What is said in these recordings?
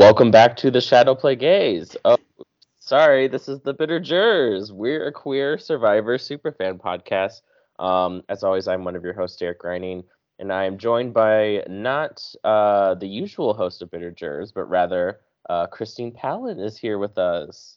Welcome back to the Shadow Play Gaze. Oh, sorry, this is the Bitter Jurors. We're a queer survivor superfan podcast. Um, as always, I'm one of your hosts, Derek Grining, and I am joined by not uh, the usual host of Bitter Jurors, but rather uh, Christine Palin is here with us.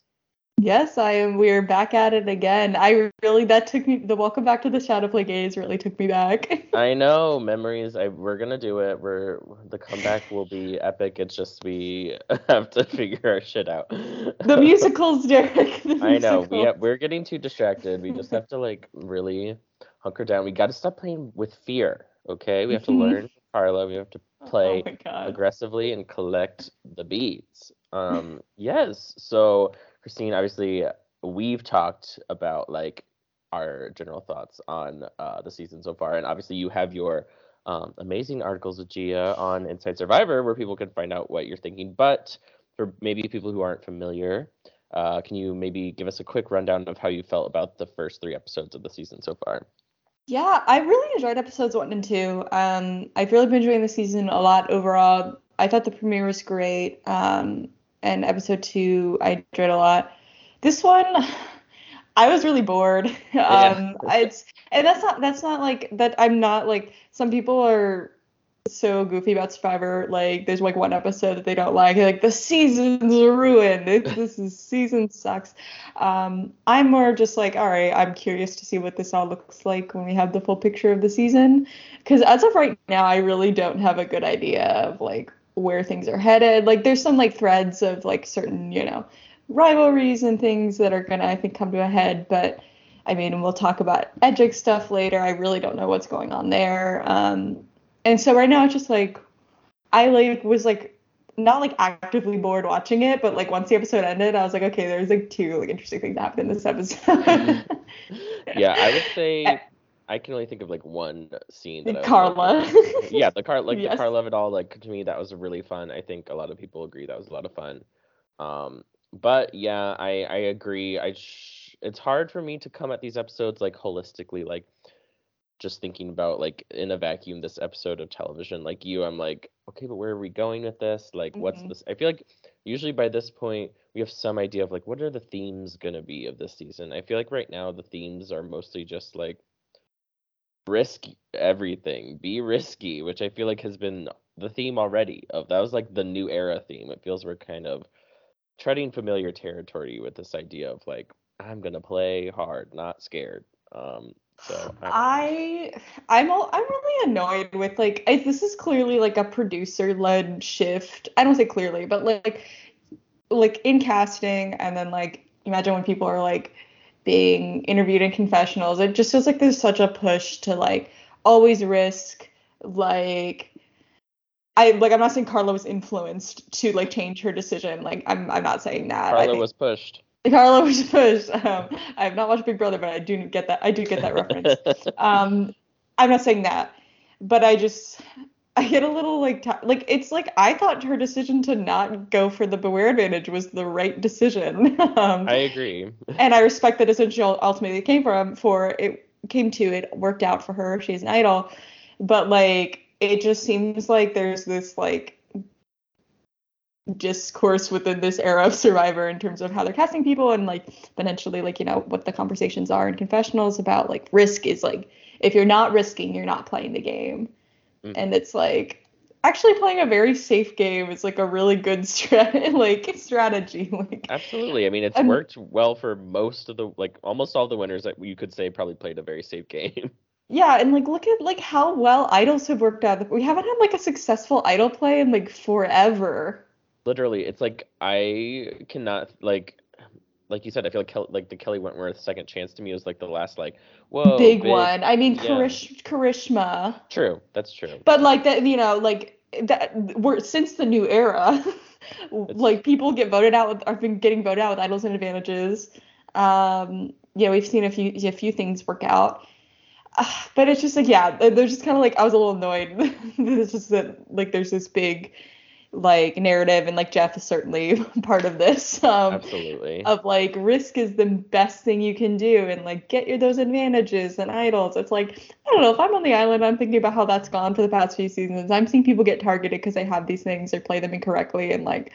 Yes, I am. We're back at it again. I really that took me. The welcome back to the Shadow Play Gaze really took me back. I know memories. I we're gonna do it. We're the comeback will be epic. It's just we have to figure our shit out. The musicals, Derek. The I know we have, we're getting too distracted. We just have to like really hunker down. We got to stop playing with fear. Okay, we have to Mhm. learn Karla. We have to play Oh aggressively and collect the beats. Um, yes. So, Christine, obviously, we've talked about like our general thoughts on uh, the season so far, and obviously, you have your um, amazing articles with Gia on Inside Survivor, where people can find out what you're thinking. But for maybe people who aren't familiar, uh, can you maybe give us a quick rundown of how you felt about the first three episodes of the season so far? Yeah, I really enjoyed episodes one and two. Um, I've really been enjoying the season a lot overall. I thought the premiere was great. Um, and episode two, I enjoyed a lot. This one, I was really bored. Um, it's and that's not that's not like that. I'm not like some people are so goofy about Survivor. Like there's like one episode that they don't like. Like the season's ruined. It, this is, season sucks. Um, I'm more just like, all right, I'm curious to see what this all looks like when we have the full picture of the season. Because as of right now, I really don't have a good idea of like where things are headed. Like there's some like threads of like certain, you know, rivalries and things that are gonna I think come to a head, but I mean, we'll talk about Edgic stuff later. I really don't know what's going on there. Um, and so right now it's just like I like was like not like actively bored watching it, but like once the episode ended, I was like, okay, there's like two like interesting things that happened in this episode. Yeah, I would say I can only think of like one scene that Karla. yeah, the car like Yes. the Karla of it all. Like to me, that was really fun. I think a lot of people agree that was a lot of fun. Um, but yeah, I I agree. I sh- it's hard for me to come at these episodes like holistically, like just thinking about like in a vacuum this episode of television. Like you, I'm like, okay, but where are we going with this? Like, what's Mhm. this? I feel like usually by this point we have some idea of like what are the themes gonna be of this season. I feel like right now the themes are mostly just like risk everything be risky which i feel like has been the theme already of that was like the new era theme. It feels we're kind of treading familiar territory with this idea of like i'm gonna play hard not scared. Um so I, I I'm all, I'm really annoyed with like I, this is clearly like a producer led shift. I don't say clearly, but like like in casting and then like imagine when people are like being interviewed in confessionals. It just feels like there's such a push to like always risk like I like I'm not saying Karla was influenced to like change her decision. Like I'm I'm not saying that. Karla was pushed Karla was pushed. Um, I have not watched Big Brother, but I do get that. I do get that reference. Um, I'm not saying that, but I just I get a little like ti like it's like I thought her decision to not go for the Beware advantage was the right decision. um, i agree and I respect the decision she ultimately came from for it came to it worked out for her. She's an idol, but like it just seems like there's this like discourse within this era of Survivor in terms of how they're casting people and like potentially like you know what the conversations are in confessionals about like risk is like if you're not risking you're not playing the game Mhm. and it's like actually playing a very safe game is like a really good strat like strategy like absolutely i mean it's I'm- worked well for most of the like almost all the winners that you could say probably played a very safe game Yeah, and like look at like how well idols have worked out. We haven't had like a successful idol play in like forever. literally it's like i cannot like like you said i feel like Kel- like the Kelley Wentworth second chance to me was like the last like whoa big, one. I mean, yeah. Karishma, true that's true but like that, you know, like that. We're since the new era, like people get voted out with, have been getting voted out with idols and advantages. Um, yeah, we've seen a few a few things work out. Uh, but it's just like yeah, there's just kind of like I was a little annoyed. it's just that like there's this big like narrative and like Jeff is certainly part of this. Um, absolutely of like risk is the best thing you can do and like get your those advantages and idols. It's like I don't know if I'm on the island, I'm thinking about how that's gone for the past few seasons. I'm seeing people get targeted because they have these things or play them incorrectly and like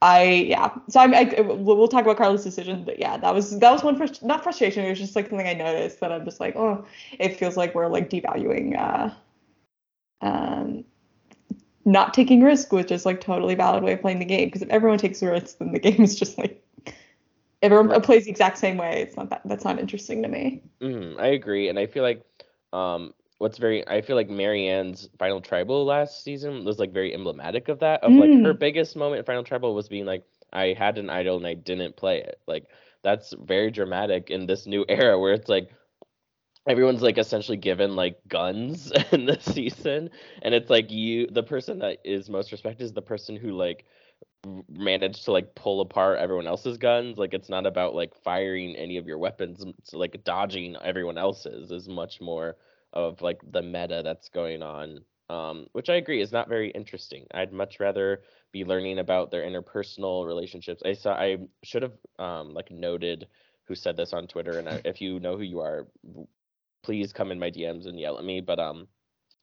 I yeah. So I'm I, we'll talk about Karla's decision, but yeah, that was that was one frust- not frustration. It was just like something I noticed that I'm just like, oh, it feels like we're like devaluing uh um not taking risk, was just like totally valid way of playing the game. Because if everyone takes risks, then the game is just like everyone right. plays the exact same way. It's not that that's not interesting to me. Mm, I agree, and I feel like um what's very I feel like Maryanne's final tribal last season was like very emblematic of that. Of mm. like her mm. biggest moment in final tribal was being like I had an idol and I didn't play it. Like that's very dramatic in this new era where it's like everyone's like essentially given like guns in the season and it's like you the person that is most respected is the person who like managed to like pull apart everyone else's guns like it's not about like firing any of your weapons it's like dodging everyone else's is much more of like the meta that's going on um, which i agree is not very interesting. I'd much rather be learning about their interpersonal relationships. I saw i should have um, like noted who said this on twitter and if you know who you are please come in my dms and yell at me but um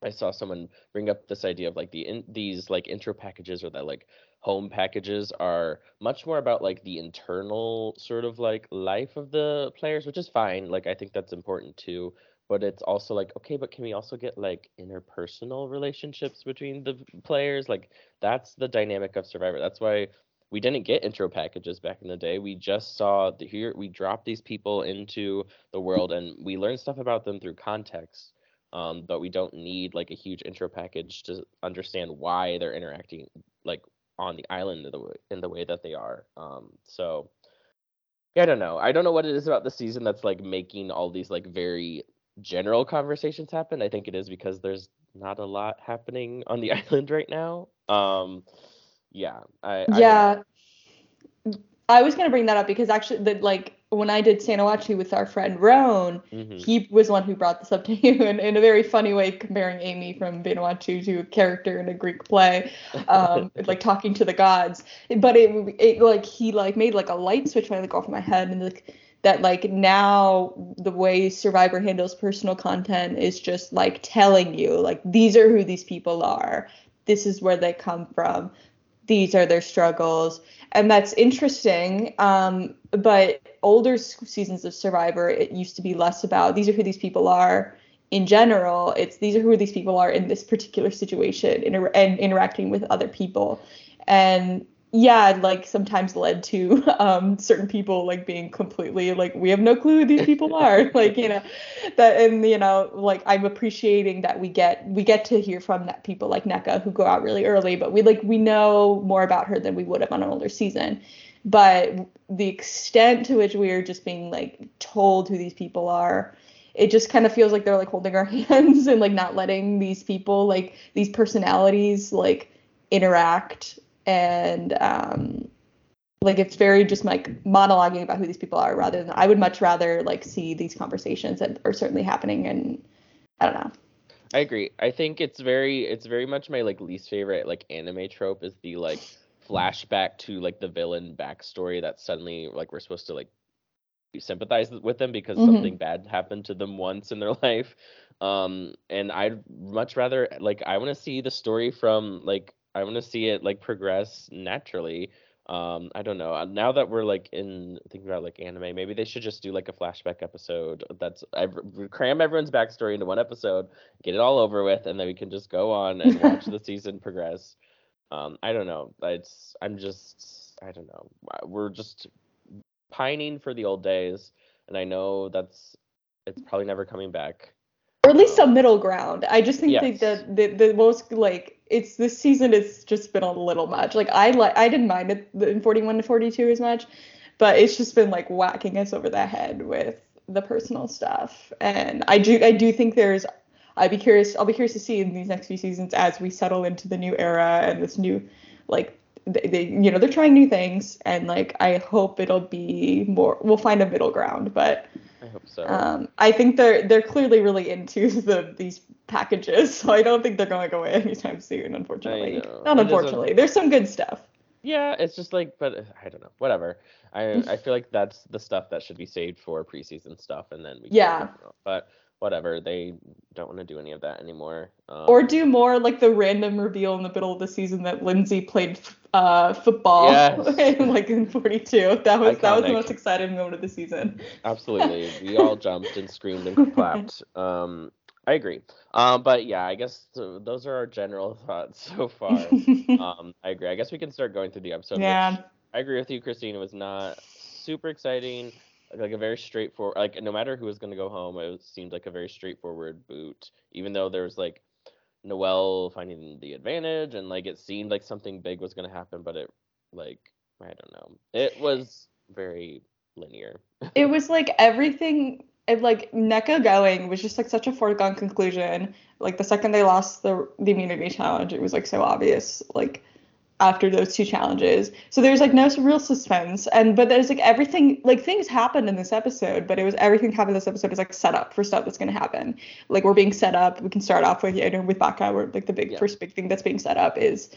i saw someone bring up this idea of like the in these like intro packages or that like home packages are much more about like the internal sort of like life of the players which is fine like i think that's important too but it's also like okay but can we also get like interpersonal relationships between the players? Like that's the dynamic of survivor that's why we didn't get intro packages back in the day we just saw the here we dropped these people into the world and we learned stuff about them through context um, but we don't need like a huge intro package to understand why they're interacting like on the island in the way, in the way that they are um, so I don't know. I don't know what it is about the season that's like making all these like very general conversations happen. I think it is because there's not a lot happening on the island right now. Um, yeah. I, yeah. I, I was gonna bring that up because actually, the like when I did Sanawachi with our friend Roan, mm-hmm. he was one who brought this up to you in, in a very funny way, comparing Ami from Vanuatu to a character in a Greek play, um, like talking to the gods. But it, it like he like made like a light switch finally go off my head and like that like now the way survivor handles personal content is just like telling you like these are who these people are this is where they come from these are their struggles. And that's interesting um, but older seasons of survivor it used to be less about these are who these people are in general. It's these are who these people are in this particular situation inter- and interacting with other people. And yeah, like sometimes led to um, certain people like being completely like we have no clue who these people are, like you know, that and you know like I'm appreciating that we get we get to hear from that people like Nneka who go out really early, but we like we know more about her than we would have on an older season. But the extent to which we are just being like told who these people are, it just kind of feels like they're like holding our hands and like not letting these people like these personalities like interact and um, like it's very just like monologuing about who these people are rather than I would much rather like see these conversations that are certainly happening and I don't know. I agree. I think it's very it's very much my like least favorite like anime trope is the like flashback to like the villain backstory that suddenly like we're supposed to like sympathize with them because mm-hmm. something bad happened to them once in their life. Um and I'd much rather like I want to see the story from like I want to see it like progress naturally. Um, I don't know. Uh, now that we're like in thinking about like anime, maybe they should just do like a flashback episode. That's I cram everyone's backstory into one episode, get it all over with, and then we can just go on and watch the season progress. Um, I don't know. It's I'm just I don't know. We're just pining for the old days, and I know that's it's probably never coming back or at least a middle ground. I just think yes. that the, the, the most like it's this season it's just been a little much. Like I like I didn't mind it in 41 to 42 as much, but it's just been like whacking us over the head with the personal stuff. And I do I do think there's I'd be curious I'll be curious to see in these next few seasons as we settle into the new era and this new like they, they you know they're trying new things and like I hope it'll be more we'll find a middle ground, but I hope so. Um, I think they're they're clearly really into the these packages, so I don't think they're going away anytime soon. Unfortunately, not unfortunately. There's some good stuff. Yeah, it's just like, but uh, I don't know. Whatever. I I feel like that's the stuff that should be saved for preseason stuff, and then we yeah. But whatever. They don't want to do any of that anymore. Um, or do more like the random reveal in the middle of the season that Lindsay played uh, football yes. in, like in 42. That was Iconic. that was the most exciting moment of the season. Absolutely. We all jumped and screamed and clapped. Um, I agree. Um, but yeah, I guess th- those are our general thoughts so far. um, I agree. I guess we can start going through the episode. Yeah. I agree with you, Christine. It was not super exciting. Like a very straightforward. Like no matter who was going to go home, it seemed like a very straightforward boot. Even though there was like Noelle finding the advantage, and like it seemed like something big was going to happen, but it like I don't know. It was very linear. it was like everything it, like Nneka going was just like such a foregone conclusion. Like the second they lost the the immunity challenge, it was like so obvious. Like after those two challenges, so there's like no real suspense. And but there's like everything like things happened in this episode, but it was everything happened in this episode is like set up for stuff that's gonna happen. Like we're being set up. We can start off with you know with Baka, where like the big yeah. first big thing that's being set up is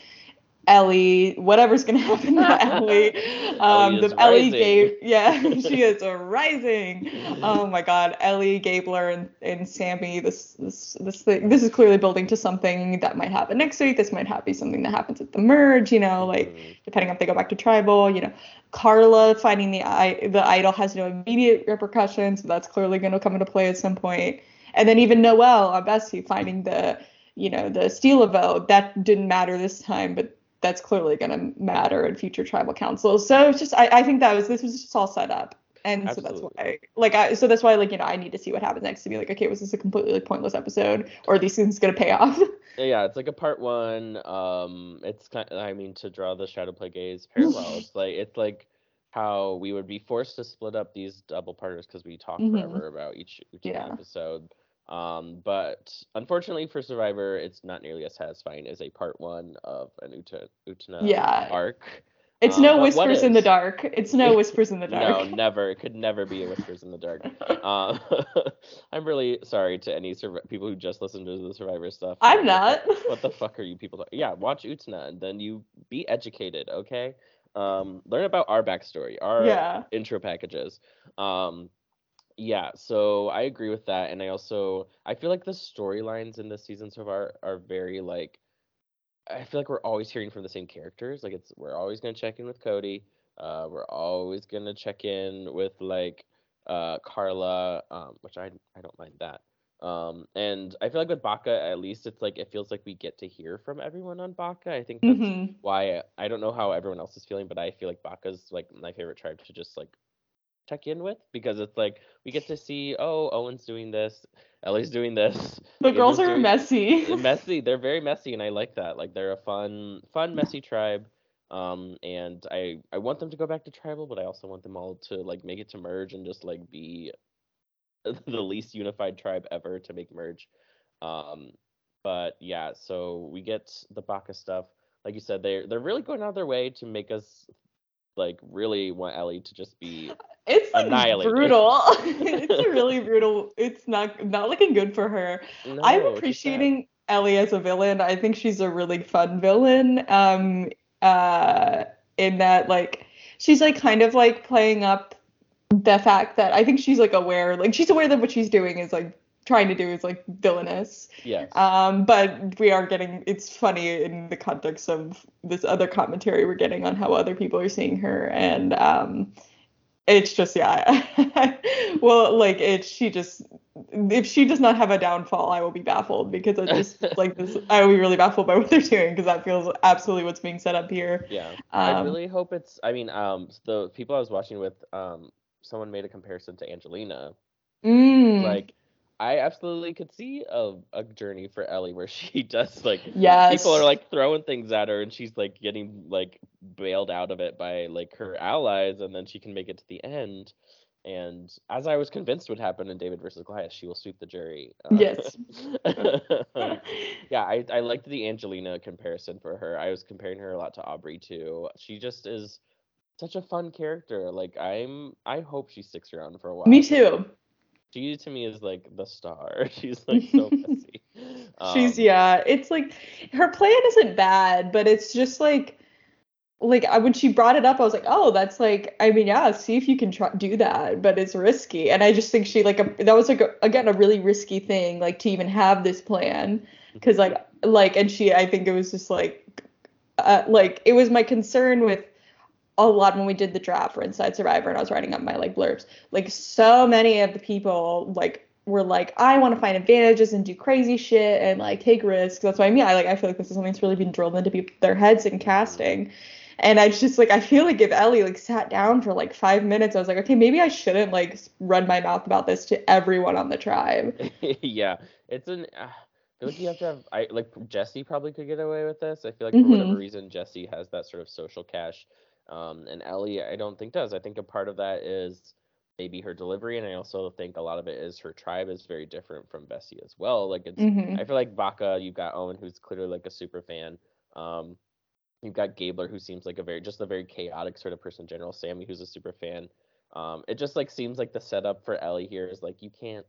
Elie, whatever's gonna happen to Elie. Um, Elie the Elie Gabe, yeah, she is rising. Oh my God, Elie Gabler and, and Sami. This this this thing. This is clearly building to something that might happen next week. This might have be something that happens at the merge. You know, like mm-hmm. depending if they go back to tribal. You know, Karla finding the I, the idol has no immediate repercussions, so that's clearly going to come into play at some point. And then even Noelle, our bestie, finding the you know the steel vote that didn't matter this time, but that's clearly going to matter in future tribal councils. So it's just I, I think that was this was just all set up. And Absolutely. so that's why like I so that's why like you know I need to see what happens next to be like okay was this a completely like, pointless episode or are these things going to pay off? yeah, it's like a part 1 um it's kind of, I mean to draw the shadow play gaze parallel it's like it's like how we would be forced to split up these double partners because we talk mm-hmm. forever about each, each yeah. episode um, but unfortunately for Survivor, it's not nearly as satisfying as a part one of an Uta, Utena yeah. arc. It's um, no whispers in the dark. It's no whispers in the dark. no, never. It could never be a whispers in the dark. Uh, I'm really sorry to any sur- people who just listen to the Survivor stuff. I'm not. What the fuck are you people? Talking? Yeah, watch Utena and then you be educated, okay? Um, learn about our backstory, our yeah. intro packages. Um, yeah, so I agree with that, and I also I feel like the storylines in this season so far are very like I feel like we're always hearing from the same characters. Like it's we're always gonna check in with Cody. Uh, we're always gonna check in with like uh Karla, um, which I I don't mind that. Um, and I feel like with Baka, at least it's like it feels like we get to hear from everyone on Baka. I think that's mm-hmm. why I don't know how everyone else is feeling, but I feel like Baka's like my favorite tribe to just like check in with because it's like we get to see oh Owen's doing this, Elie's doing this. The girls are messy. messy. They're very messy, and I like that. Like they're a fun, fun, messy tribe. Um, and I I want them to go back to tribal, but I also want them all to like make it to merge and just like be the least unified tribe ever to make merge. Um, but yeah, so we get the Baka stuff. Like you said, they're they're really going out of their way to make us like really want Elie to just be it's like brutal. it's really brutal. It's not not looking good for her. No, I'm appreciating Elie as a villain. I think she's a really fun villain. Um uh in that like she's like kind of like playing up the fact that I think she's like aware like she's aware that what she's doing is like trying to do is like villainous. Yes. Um, but we are getting it's funny in the context of this other commentary we're getting on how other people are seeing her, and um, it's just yeah. well, like it she just if she does not have a downfall, I will be baffled because I just like this. I will be really baffled by what they're doing because that feels absolutely what's being set up here. Yeah. Um, I really hope it's. I mean, um, the people I was watching with, um, someone made a comparison to Angelina. Mm. Like I absolutely could see a, a journey for Elie where she does like yes. people are like throwing things at her and she's like getting like bailed out of it by like her allies and then she can make it to the end. And as I was convinced would happen in David versus Goliath, she will sweep the jury. Uh, yes. yeah, I, I liked the Angelina comparison for her. I was comparing her a lot to Aubrey too. She just is such a fun character. Like I'm I hope she sticks around for a while. Me too she to me is like the star. She's like so messy. Um, She's yeah. It's like her plan isn't bad, but it's just like like when she brought it up, I was like, oh, that's like, I mean, yeah, see if you can try do that, but it's risky. And I just think she like a, that was like a, again a really risky thing, like to even have this plan, because like like and she, I think it was just like, uh, like it was my concern with a lot when we did the draft for Inside Survivor and I was writing up my like blurbs. Like so many of the people like were like, I want to find advantages and do crazy shit and like take risks. That's what I mean. I like I feel like this is something that's really been drilled into people, their heads in casting. And I just like I feel like if Elie like sat down for like five minutes, I was like, okay, maybe I shouldn't like run my mouth about this to everyone on the tribe. yeah, it's an. Uh, like you have to have. I like Jesse probably could get away with this. I feel like for mm-hmm. whatever reason, Jesse has that sort of social cash, um, and Elie I don't think does. I think a part of that is maybe her delivery, and I also think a lot of it is her tribe is very different from Vesi as well. Like it's. Mm-hmm. I feel like Baka, you've got Owen, who's clearly like a super fan. Um, You've got Gabler, who seems like a very just a very chaotic sort of person in general. Sami, who's a super fan. Um, it just like seems like the setup for Elie here is like you can't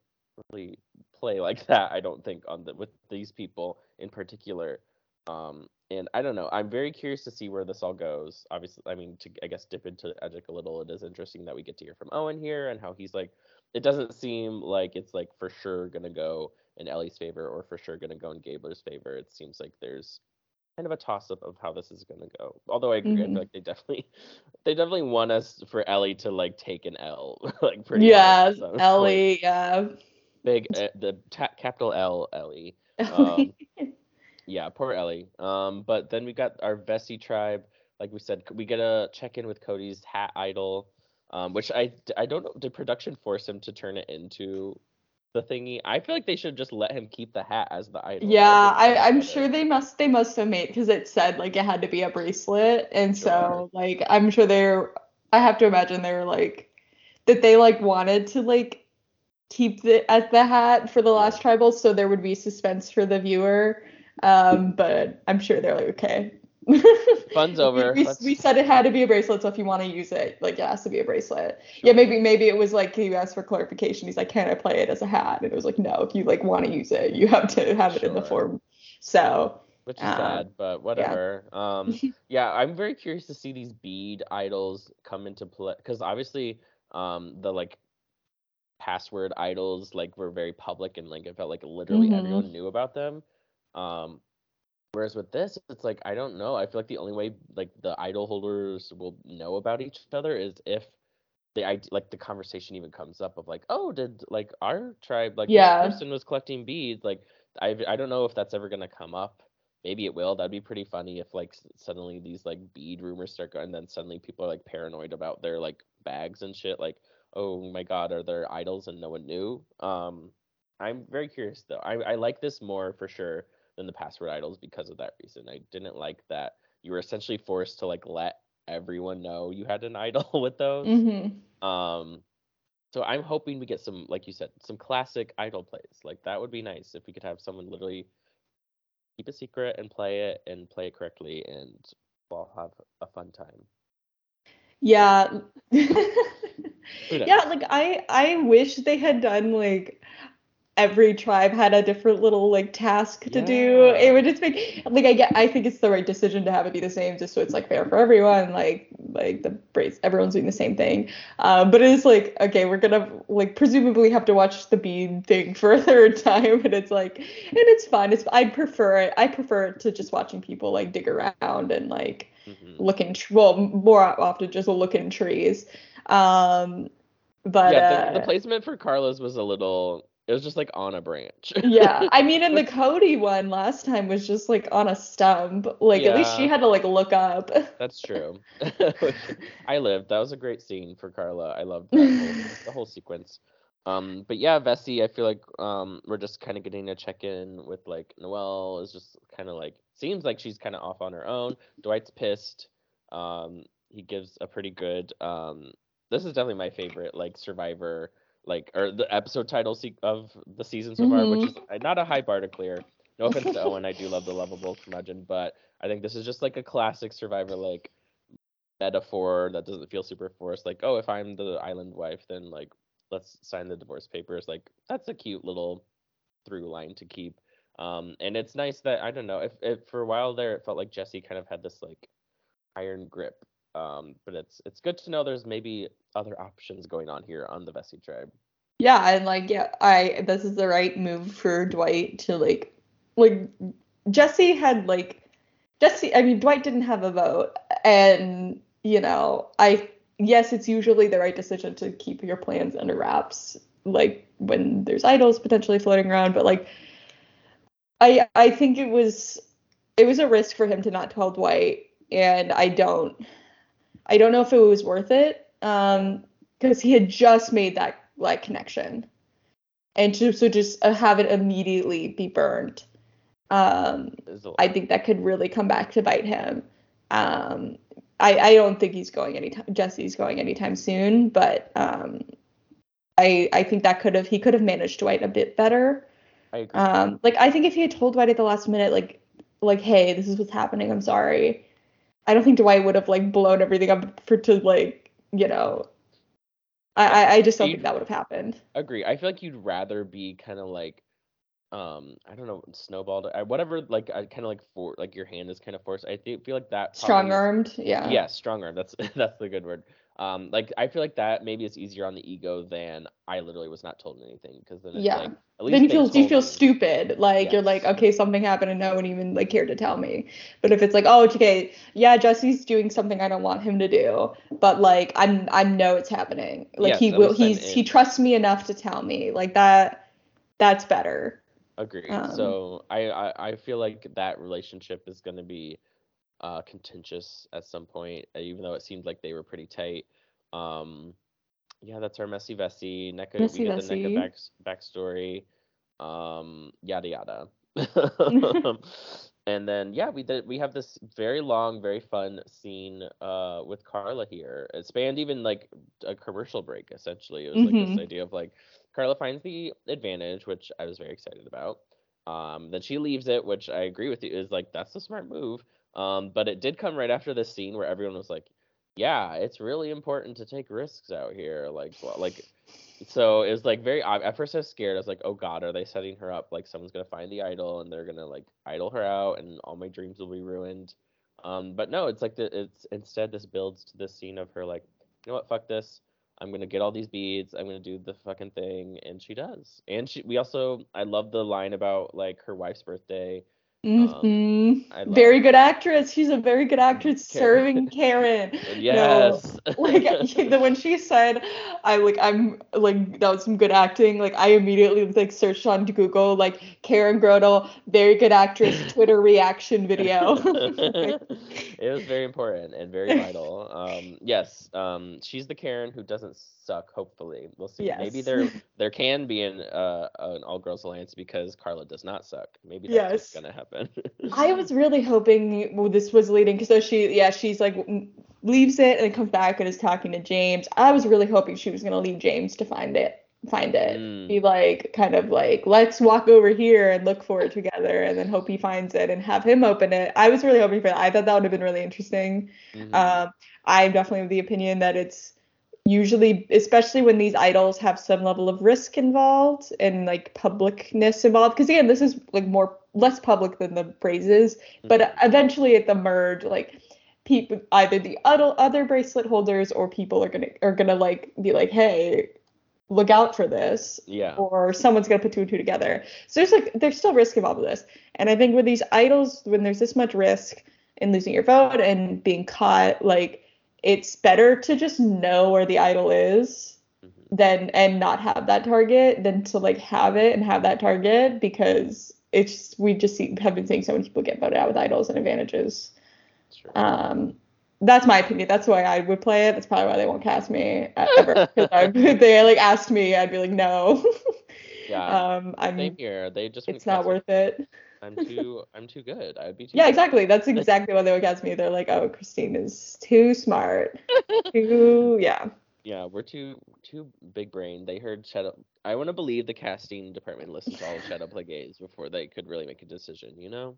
really play like that. I don't think on the with these people in particular. Um, and I don't know. I'm very curious to see where this all goes. Obviously, I mean, to I guess dip into Edgic a little. It is interesting that we get to hear from Owen here and how he's like. It doesn't seem like it's like for sure gonna go in Elie's favor or for sure gonna go in Gabler's favor. It seems like there's kind of a toss up of how this is to go. Although I agree, mm-hmm. I feel like they definitely they definitely want us for Elie to like take an L, like pretty. Yeah, so, Elie. Like, yeah. Big uh, the ta- capital L Elie. Um, yeah, poor Elie. Um, but then we got our Vesi tribe. Like we said, we get a check in with Cody's hat idol. Um, which I I don't know. Did production force him to turn it into the thingy. I feel like they should just let him keep the hat as the idol. Yeah, I, I'm sure they must they must have made because it said like it had to be a bracelet, and sure. so like I'm sure they're. I have to imagine they're like that they like wanted to like keep the as the hat for the last tribal, so there would be suspense for the viewer. Um, but I'm sure they're like okay, Fun's over. we, we, said it had to be a bracelet, so if you want to use it, like it has to be a bracelet. Sure. Yeah, maybe maybe it was like you asked for clarification. He's like, can I play it as a hat? And it was like, no. If you like want to use it, you have to have sure. it in the form. So. Which is um, sad, but whatever. Yeah. Um, yeah, I'm very curious to see these bead idols come into play because obviously, um, the like password idols like were very public and like it felt like literally mm-hmm. everyone knew about them. Um, Whereas with this, it's like I don't know. I feel like the only way like the idol holders will know about each other is if the like the conversation even comes up of like, oh, did like our tribe like yeah. this person was collecting beads? Like I I don't know if that's ever gonna come up. Maybe it will. That'd be pretty funny if like suddenly these like bead rumors start going, and then suddenly people are like paranoid about their like bags and shit. Like, oh my god, are there idols and no one knew? Um, I'm very curious though. I I like this more for sure than the password idols because of that reason. I didn't like that you were essentially forced to like let everyone know you had an idol with those. Mm-hmm. Um, so I'm hoping we get some, like you said, some classic idol plays. Like that would be nice if we could have someone literally keep a secret and play it and play it correctly, and we'll have a fun time. Yeah. yeah, like I I wish they had done like every tribe had a different little like task to yeah. do. It would just make like I get I think it's the right decision to have it be the same just so it's like fair for everyone. Like like the brace everyone's doing the same thing. Um, but it is like okay, we're gonna like presumably have to watch the bean thing for a third time, and it's like and it's fun. It's I prefer it. I prefer it to just watching people like dig around and like mm-hmm. looking well more often just look in trees. Um, but yeah, the, the, uh, placement for Karla's was a little it was just like on a branch. yeah. I mean in the Cody one last time was just like on a stump. Like yeah. at least she had to like look up. That's true. I lived. That was a great scene for Karla. I loved that whole, the whole sequence. Um, but yeah, Vesi, I feel like um we're just kind of getting a check in with like Noelle is just kind of like seems like she's kind of off on her own. Dwight's pissed. Um, he gives a pretty good um. This is definitely my favorite like Survivor like or the episode title of the season so mm-hmm. far, which mm-hmm. is not a high bar to clear. No offense to Owen, I do love the lovable curmudgeon, but I think this is just like a classic Survivor like metaphor that doesn't feel super forced. Like, oh, if I'm the island wife, then like let's sign the divorce papers. Like that's a cute little through line to keep. Um, and it's nice that I don't know if, if for a while there it felt like Jesse kind of had this like iron grip. Um, but it's it's good to know there's maybe other options going on here on the Vesi tribe. Yeah, and like yeah, I this is the right move for Dwight to like like Jesse had like Jesse I mean Dwight didn't have a vote and you know, I yes, it's usually the right decision to keep your plans under wraps like when there's idols potentially floating around, but like I I think it was it was a risk for him to not tell Dwight and I don't I don't know if it was worth it um because he had just made that like connection. And to, so just uh, have it immediately be burned um I think that could really come back to bite him. Um I I don't think he's going anytime Jesse's going anytime soon but um I I think that could have he could have managed Dwight a bit better. I agree. um like I think if he had told Dwight at the last minute like like hey this is what's happening I'm sorry I don't think Dwight would have like blown everything up for to like you know. I I, just don't You- think that would have happened. agree. I feel like you'd rather be kind of like, um, I don't know, snowballed, whatever. Like, I kind of like for like your hand is kind of forced. I think feel like that. strong armed. yeah. Yeah, strong arm. That's that's the good word. Um, like I feel like that maybe is easier on the ego than I literally was not told anything because then it's Yeah. like at least Then you feel you feel me. stupid. Like you're like, okay, something happened and no one even like cared to tell me. But if it's like, oh, okay, yeah, Jesse's doing something I don't want him to do, but like I'm I know it's happening. Like Yes, he will he's he trusts me enough to tell me. Like that that's better. Agree. Um, so I, I I feel like that relationship is going to be uh contentious at some point, uh, even though it seemed like they were pretty tight. Um, yeah, that's our messy Vesi. Nneka, Messy we get the Nneka back, backstory. Um, yada yada. and then yeah, we did. We have this very long, very fun scene uh with Karla here. It spanned even like a commercial break. Essentially, it was like Mhm. this idea of like Karla finds the advantage, which I was very excited about. Um, then she leaves it, which I agree with you is like that's a smart move. Um, but it did come right after this scene where everyone was like, "Yeah, it's really important to take risks out here." Like, like, so it was like very. ob- At first, I was scared. I was like, "Oh God, are they setting her up? Like, someone's gonna find the idol and they're gonna like idol her out, and all my dreams will be ruined." Um, but no, it's like the, it's instead this builds to this scene of her like, you know what, fuck this. I'm gonna get all these beads. I'm gonna do the fucking thing, and she does. And she, we also, I love the line about like her wife's birthday. Hmm I love Very good actress. She's a very good actress Karen. serving Karen. Yes. like the when she said i like i'm like that was some good acting like i immediately like searched on google like karen grodel very good actress twitter reaction video it was very important and very vital. Um, yes, um, she's the Karen who doesn't suck. Hopefully, we'll see. Maybe there there can be an uh, an all girls alliance because Karla does not suck. Maybe that's Yes. gonna happen. I was really hoping well, this was leading because so she yeah she's like leaves it and then comes back and is talking to james i was really hoping she was going to leave james to find it find it Mm. be like kind of like let's walk over here and look for it together and then hope he finds it and have him open it i was really hoping for that i thought that would have been really interesting Mhm. Um, I'm definitely of the opinion that it's usually, especially when these idols have some level of risk involved and like publicness involved. Because again, this is like more less public than the praises, but Mhm. eventually at the merge, like people, either the other other bracelet holders or people are gonna are gonna like be like, hey, look out for this yeah. or someone's gonna put two and two together. So there's like there's still risk involved with this. And I think with these idols, when there's this much risk in losing your vote and being caught, like it's better to just know where the idol is Mhm. than and not have that target than to like have it and have that target because it's we just see, have been seeing so many people get voted out with idols and advantages. Sure. Um, that's my opinion. That's why I would play it. That's probably why they won't cast me uh, ever. Because if they like asked me, I'd be like, no. yeah. um, I'm. Same here. They just It's not worth it. I'm too. I'm too good. I would be too. Yeah, good. exactly. That's exactly why they would cast me. They're like, oh, Christine is too smart. too, yeah. Yeah, we're too too big brain. They heard Shadow. I want to believe the casting department listened to all of Shadow Play Gaze before they could really make a decision. You know.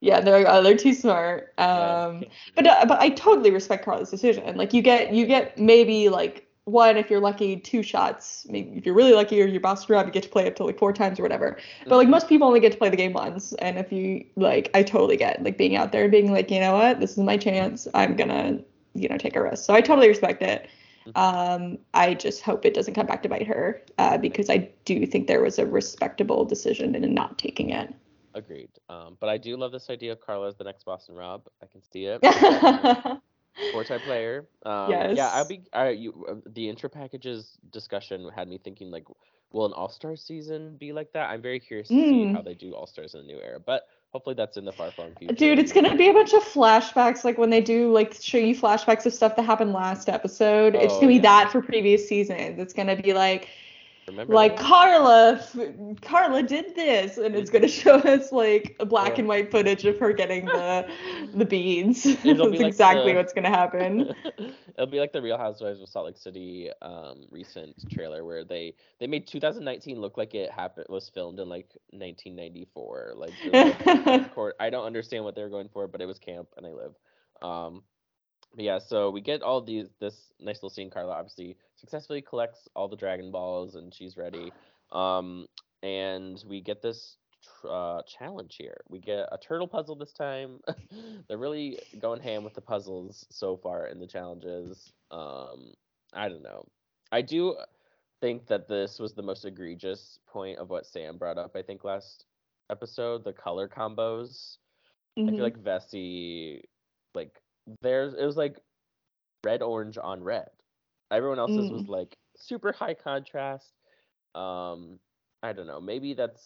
Yeah, they're like, oh, they're too smart. Yeah. Um, but uh, but I totally respect Karla's decision. Like you get you get maybe like one, if you're lucky, two shots. Maybe if you're really lucky or you're Boston Rob, you get to play up to like four times or whatever. But like most people only get to play the game once. And if you like, I totally get like being out there and being like, you know what, this is my chance. I'm gonna, you know, take a risk. So I totally respect it. Um, I just hope it doesn't come back to bite her uh, because I do think there was a respectable decision in not taking it. Agreed. Um, but I do love this idea of Karla as the next Boston Rob. I can see it. Four-time player. Um, Yes. Yeah, I'll be. I, you, uh, the intro packages discussion had me thinking like, will an All Star season be like that? I'm very curious to see Mm. how they do All Stars in the new era. But hopefully that's in the far-flung future. Dude, it's gonna be a bunch of flashbacks, like when they do like show you flashbacks of stuff that happened last episode. it's Oh, gonna be oh, yeah. that for previous seasons. It's gonna be like Remember like that? Karla, Karla did this, and it's gonna show us like a black Yeah. and white footage of her getting the the beads. That's be like exactly the- what's gonna happen. It'll be like the Real Housewives of Salt Lake City um, recent trailer where they they made 2019 look like it happened was filmed in like 1994. Like, like, I don't understand what they were going for, but it was camp and I live. Um, but yeah, so we get all these this nice little scene. Karla obviously successfully collects all the Dragon Balls and she's ready. Um, and we get this tr- uh, challenge here. We get a turtle puzzle this time. They're really going ham with the puzzles so far in the challenges. Um, I don't know. I do think that this was the most egregious point of what Sam brought up. I think last episode, the color combos. I Mhm. feel like Vesi, like there's it was like red orange on red. Everyone else's was like super high contrast. Um, I don't know. Maybe that's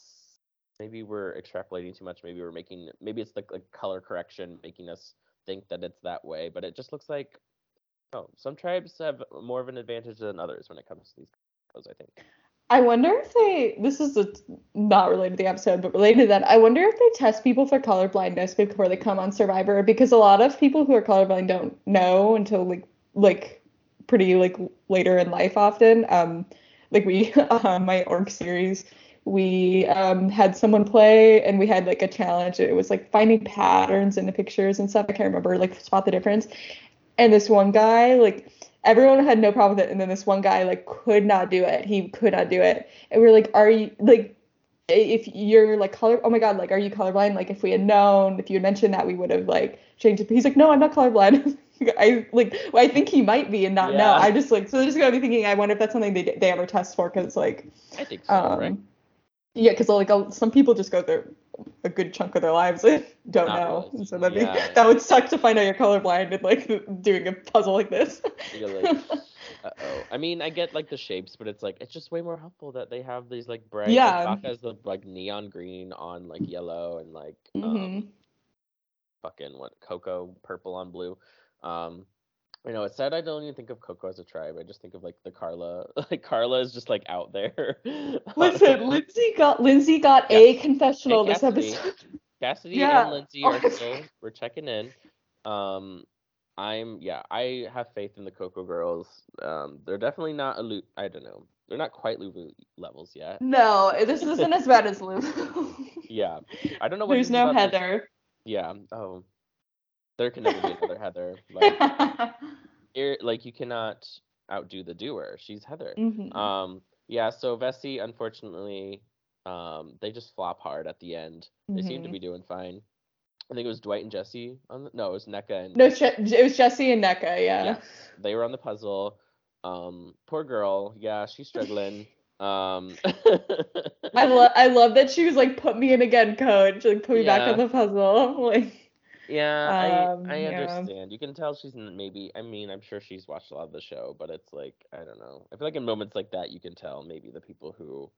maybe we're extrapolating too much. Maybe we're making maybe it's like like color correction making us think that it's that way. But it just looks like oh, some tribes have more of an advantage than others when it comes to these colors. I think. I wonder if they. This is a, not related to the episode, but related to that. I wonder if they test people for color blindness before they come on Survivor, because a lot of people who are colorblind don't know until like like pretty like later in life often. Um, like we on my org series, we um had someone play and we had like a challenge. It was like finding patterns in the pictures and stuff. I can't remember like spot the difference. And this one guy like everyone had no problem with it and then this one guy like could not do it he could not do it and we are like are you like if you're like color oh my god like are you colorblind like if we had known if you had mentioned that we would have like changed it but he's like no i'm not colorblind i like well, i think he might be and not know Yeah. i just like so they're just gonna be thinking i wonder if that's something they, they ever test for because like I think so, um right? yeah because like a- some people just go through a good chunk of their lives and don't Not know really. so that'd be, Yeah. that would suck to find out you're colorblind and like doing a puzzle like this You're like, uh oh. I mean, I get like the shapes, but it's like it's just way more helpful that they have these like bright. Yeah. Like, has the like neon green on like yellow and like um, Mhm. fucking what Coco purple on blue. Um, I know it's sad. I don't even think of Coco as a tribe. I just think of like the Karla. Like Karla is just like out there. Listen, Lindsay got Lindsay got Yeah. a confessional this episode. Cassidy Yeah. and Lindsay are still we're checking in. Um I'm yeah, I have faith in the Coco girls. Um they're definitely not a loot I don't know. They're not quite Lulu levels yet. No, this isn't as bad as Lou. Yeah. I don't know what There's no about this- Heather. Yeah. Oh. There can never be another Heather. Like like you cannot outdo the doer. She's Heather. Mhm. Um yeah, so Vesi unfortunately um they just flop hard at the end. They seem to Mhm. be doing fine. I think it was Dwight and Jesse on the, no, it was Nneka and No, it was Jesse and Nneka, yeah. Yes, they were on the puzzle. Um, poor girl. Yeah, she's struggling. Um, I love I love that she was like, put me in again, coach. Like put me back on the puzzle. Like yeah, Um, I I yeah. understand. You can tell she's maybe. I mean, I'm sure she's watched a lot of the show, but it's like I don't know. I feel like in moments like that, you can tell maybe the people who.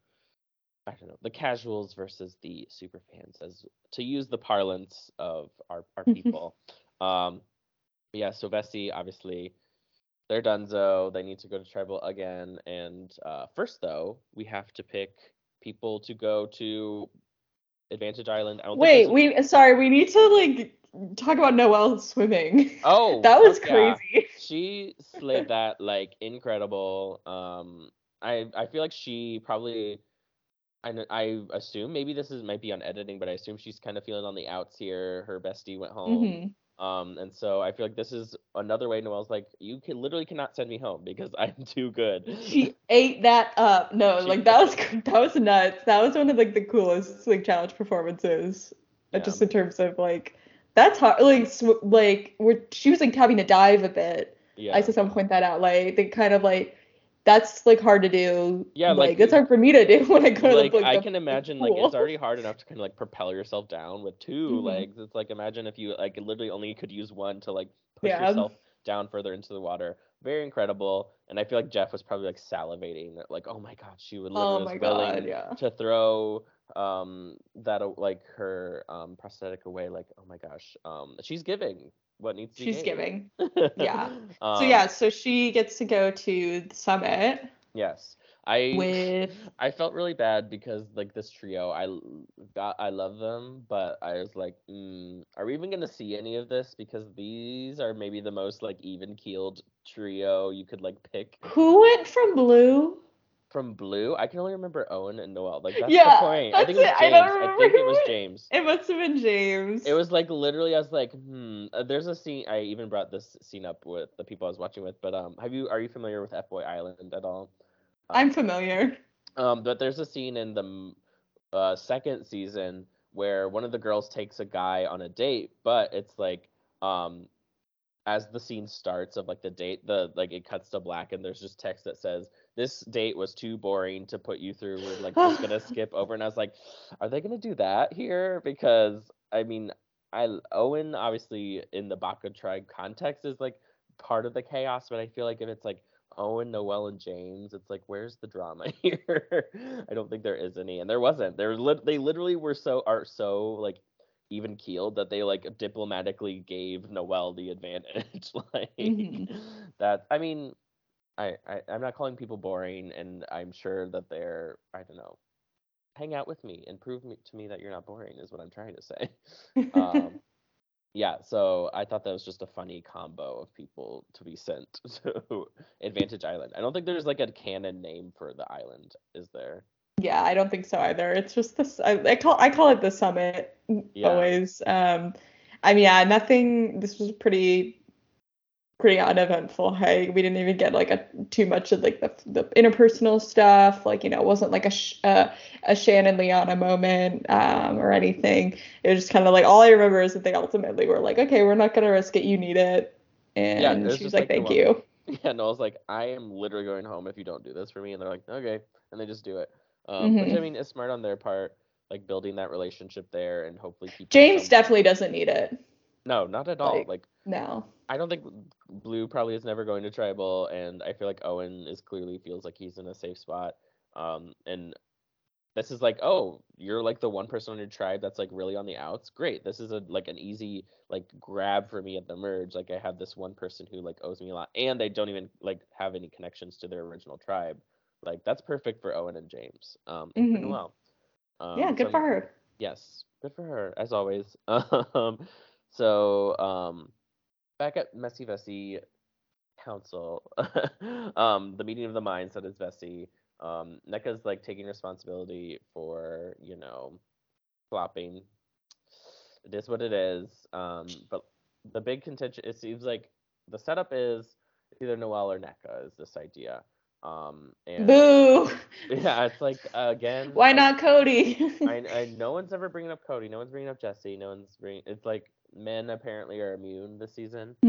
I don't know the casuals versus the super fans, as to use the parlance of our our people. um, yeah. So Vesi, obviously, they're donezo. They need to go to tribal again. And uh, first, though, we have to pick people to go to Advantage Island. I don't wait, we sorry, we need to like talk about Noelle swimming. Oh, that was yeah. crazy. She slayed that like incredible. Um, I I feel like she probably. I, I assume maybe this is might be on editing, but I assume she's kind of feeling on the outs here. Her bestie went home. Um, and so I feel like this is another way Noelle's like, you can literally cannot send me home because I'm too good. She ate that up. No, She- like that was that was nuts. That was one of like the coolest like challenge performances. uh, Yeah. Just in terms of like that's hard. Like sw- like where she was like having to dive a bit. yeah. I saw someone point that out. Like they kind of like that's like hard to do. Yeah, like, like- that's hard for me to do when I go like to the. like, I can imagine like it's already hard enough to kind of like propel yourself down with 2 Mhm. legs. It's like imagine if you like literally only could use one to like push Yeah. yourself down further into the water. Very incredible. And I feel like Jeff was probably like salivating that like, oh my god, she would literally Oh my willing god, yeah. to throw um that like her um prosthetic away like oh my gosh um she's giving what needs to be She's giving. Yeah. so Um, yeah, so she gets to go to the summit yes i with I felt really bad because like this trio, i got I love them, but I was like, mm, are we even gonna see any of this? Because these are maybe the most like even keeled trio you could like pick who went from blue? From Blue. I can only remember Owen and Noelle. Like that's Yeah, the point. I think it was that's it. I James. don't I, remember think it was James. It must have been James. It was like literally, I was like, hmm. Uh, there's a scene. I even brought this scene up with the people I was watching with. But um, have you are you familiar with F Boy Island at all? I'm familiar. Um, but there's a scene in the uh, second season where one of the girls takes a guy on a date, but it's like um, as the scene starts of like the date, the like it cuts to black and there's just text that says this date was too boring to put you through. We're like just gonna skip over, and I was like, are they gonna do that here? Because I mean, I Owen obviously in the Baka tribe context is like part of the chaos, but I feel like if it's like Owen, Noelle, and James, it's like where's the drama here? I don't think there is any, and there wasn't. There was lit- they literally were so are so like even keeled that they like diplomatically gave Noelle the advantage. like Mhm. that. I mean, I, I I'm not calling people boring, and I'm sure that they're I don't know. Hang out with me and prove me, to me that you're not boring is what I'm trying to say. Um, yeah, so I thought that was just a funny combo of people to be sent to Advantage Island. I don't think there's like a canon name for the island, is there? yeah, I don't think so either. It's just this. I, I call I call it the summit Yeah. always. Um, I mean, yeah, nothing. This was pretty pretty uneventful. Hey, we didn't even get like a too much of like the the interpersonal stuff. Like you know, it wasn't like a sh- uh, a Shan and Liana moment um, or anything. It was just kind of like all I remember is that they ultimately were like, okay, we're not gonna risk it. You need it, and Yeah, she was like, like thank one- you. Yeah, Noelle's like, I am literally going home if you don't do this for me, and they're like, okay, and they just do it. Um, which I mean is smart on their part, like building that relationship there and hopefully keep James definitely doesn't need it. No, not at all. like- like No. I don't think Blue probably is never going to tribal, and I feel like Owen is clearly feels like he's in a safe spot. Um, and this is like, oh, you're like the one person on your tribe that's like really on the outs. Great, this is a like an easy like grab for me at the merge. Like I have this one person who like owes me a lot, and they don't even like have any connections to their original tribe. Like that's perfect for Owen and James. Um, Mhm. Noelle. Um, yeah, good so for her. Yes, good for her as always. Um, so um, back at Messy Vesi Council, um, the meeting of the minds that is Vesi. Um, Nneka's like taking responsibility for you know flopping. It is what it is. Um, but the big contention it seems like the setup is either Noelle or Nneka is this idea. Um, and Boo! yeah, it's like again. Why not Cody? I, I no one's ever bringing up Cody. No one's bringing up Jesse. No one's bringing. It's like men apparently are immune this season.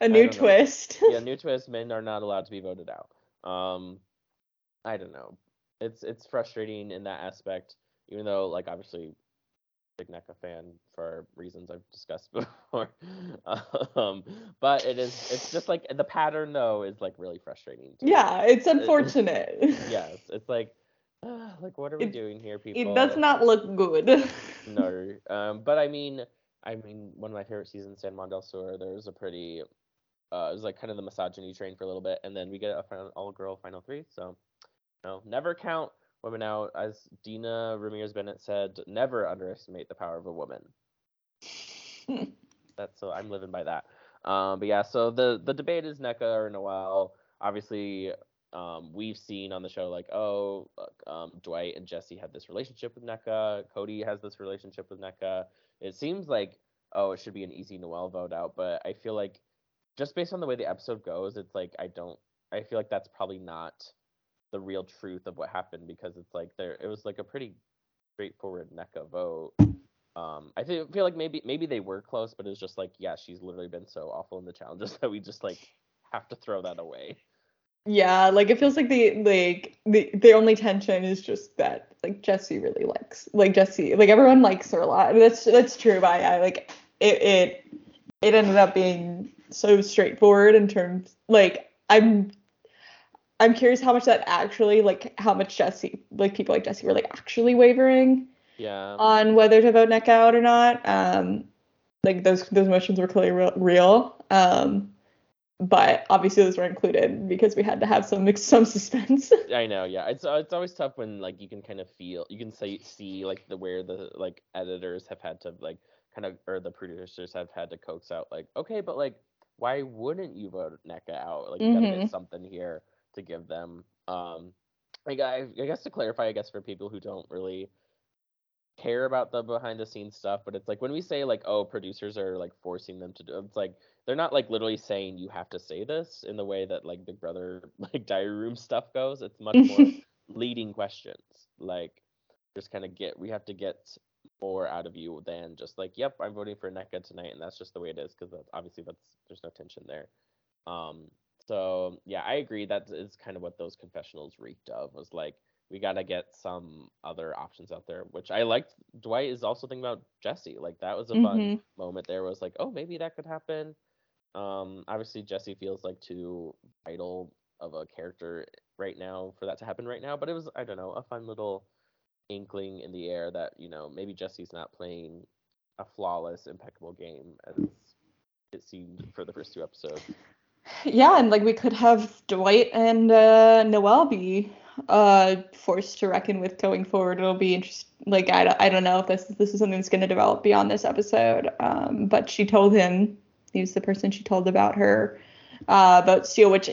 A new twist. yeah, new twist. Men are not allowed to be voted out. Um, I don't know. It's it's frustrating in that aspect. Even though, like, obviously, big Nneka fan for reasons I've discussed before. um, but it is. It's just like the pattern though is like really frustrating. to me. yeah, it's unfortunate. Yes, it's like. like what are we It- doing here, people? It does not look good. No. Um, but I mean, I mean, one of my favorite seasons, San Juan del Sur, there was a pretty, uh, it was like kind of the misogyny train for a little bit, and then we get a final, all-girl final three. So, no, never count women out. As Dina Ramirez Bennett said, never underestimate the power of a woman. That's so I'm living by that. Um, but yeah, so the the debate is Nneka or Noelle. Obviously, um, we've seen on the show like, oh, um, Dwight and Jesse had this relationship with Nneka. Cody has this relationship with Nneka. It seems like oh, it should be an easy Noelle vote out, but I feel like just based on the way the episode goes, it's like I don't. I feel like that's probably not the real truth of what happened because it's like there. It was like a pretty straightforward Nneka vote. Um, I feel, feel like maybe maybe they were close, but it's just like yeah, she's literally been so awful in the challenges that we just like have to throw that away. Yeah, like it feels like the like the the only tension is just that like Jesse really likes like Jesse like everyone likes her a lot. That's that's true, but I, I like it it it ended up being so straightforward in terms like I'm I'm curious how much that actually like how much Jesse like people like Jesse were like actually wavering Yeah. on whether to vote Neck out or not. Um, like those those motions were clearly real. real. Um, but obviously those were included because we had to have some some suspense. I know, yeah. It's it's always tough when like you can kind of feel, you can say see like the where the like editors have had to like kind of or the producers have had to coax out like okay, but like why wouldn't you vote Nneka out? Like you gotta get something here to give them. Um, like I, I guess to clarify, I guess for people who don't really care about the behind the scenes stuff, but it's like when we say like oh producers are like forcing them to do, it's like they're not like literally saying you have to say this in the way that like Big Brother like diary room stuff goes. It's much more leading questions. Like just kind of get we have to get more out of you than just like yep I'm voting for Nneka tonight and that's just the way it is because obviously that's there's no tension there. Um so yeah I agree that is kind of what those confessionals reeked of was like we gotta get some other options out there which I liked. Dwight is also thinking about Jesse like that was a fun Mhm. moment there was like oh maybe that could happen. Um obviously Jesse feels like too vital of a character right now for that to happen right now. But it was I don't know a fun little inkling in the air that you know maybe Jesse's not playing a flawless, impeccable game as it seemed for the first two episodes. yeah, and like we could have Dwight and uh, Noelle be uh, forced to reckon with going forward. It'll be interesting. Like I, don't- I don't know if this this is something that's going to develop beyond this episode. Um, but she told him he was the person she told about her uh, about steal, which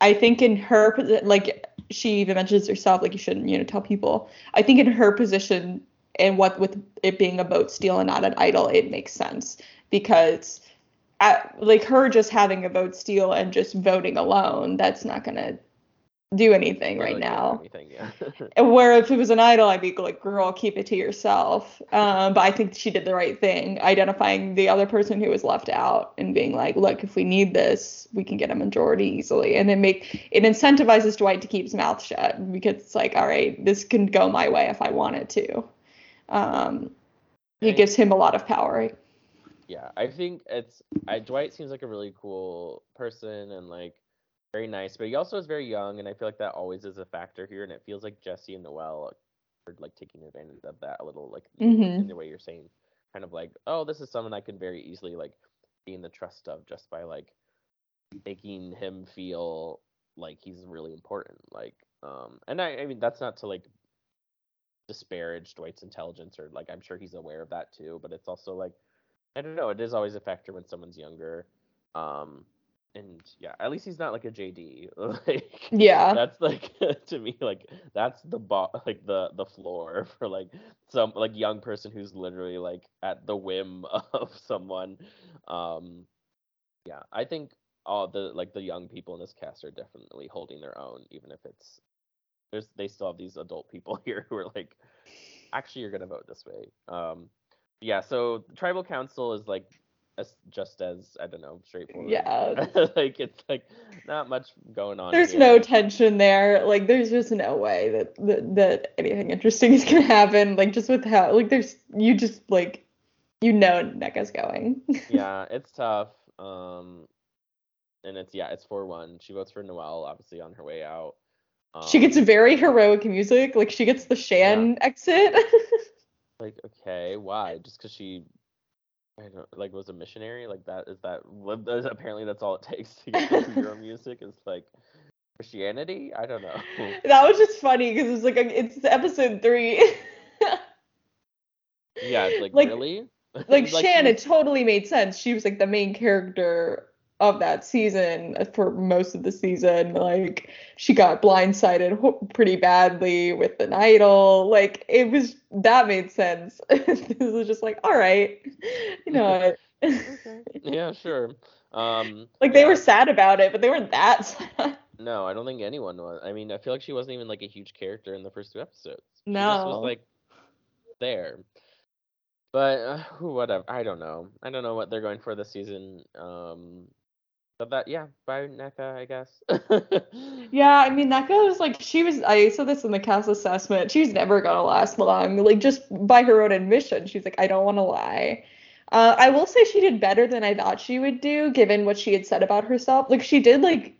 I think in her like she even mentions herself like you shouldn't you know tell people. I think in her position and what with it being a vote steal and not an idol, it makes sense because at, like her just having a vote steal and just voting alone, that's not gonna do anything right Really or now. anything, yeah. Where if it was an idol, I'd be like, girl, keep it to yourself. Um, but I think she did the right thing, identifying the other person who was left out and being like, look, if we need this, we can get a majority easily. And then make it incentivizes Dwight to keep his mouth shut because it's like, all right, this can go my way if I want it to. Um, it gives him a lot of power. yeah, I think it's I, Dwight seems like a really cool person and like very nice, but he also is very young, and I feel like that always is a factor here. And it feels like Jesse and Noelle are like taking advantage of that a little, like Mhm. in the way you're saying, kind of like, oh, this is someone I can very easily like be in the trust of just by like making him feel like he's really important. Like, um, and I, I mean that's not to like disparage Dwight's intelligence or like I'm sure he's aware of that too, but it's also like I don't know, it is always a factor when someone's younger. Um and yeah, at least he's not like a JD. like Yeah. that's like to me like that's the bo- like the the floor for like some like young person who's literally like at the whim of someone. Um yeah, I think all the like the young people in this cast are definitely holding their own even if it's there's they still have these adult people here who are like actually you're gonna vote this way um yeah so tribal council is like as, just as i don't know straightforward Yeah. like it's like not much going on There's here. no tension there. Like there's just no way that, that that anything interesting is gonna happen. Like just with how like there's you just like you know Nneka's going. yeah it's tough um and it's yeah it's 4-1 she votes for Noelle obviously on her way out she Um, gets very heroic music. Like she gets the Shan exit. like okay why just because she I don't like was a missionary like that is that apparently that's all it takes to get the hero music is like Christianity I don't know that was just funny because it's like a, it's episode three. yeah it's like, Like- really like Like, Shan, she- it totally made sense. She was like the main character of that season for most of the season. Like she got blindsided pretty badly with an idol. Like it was that made sense. this was just like, all right, you know. yeah, sure. Um, like they yeah. were sad about it, but they weren't that sad. No, I don't think anyone was. I mean, I feel like she wasn't even like a huge character in the first two episodes. She No. just was like there. But uh, whatever. I don't know. I don't know what they're going for this season. Um, but that yeah, bye Nneka, I guess. Yeah, I mean that was like she was. I said this in the cast assessment. She's never gonna last long. Like just by her own admission, she's like, I don't want to lie. Uh, I will say she did better than I thought she would do, given what she had said about herself. Like she did like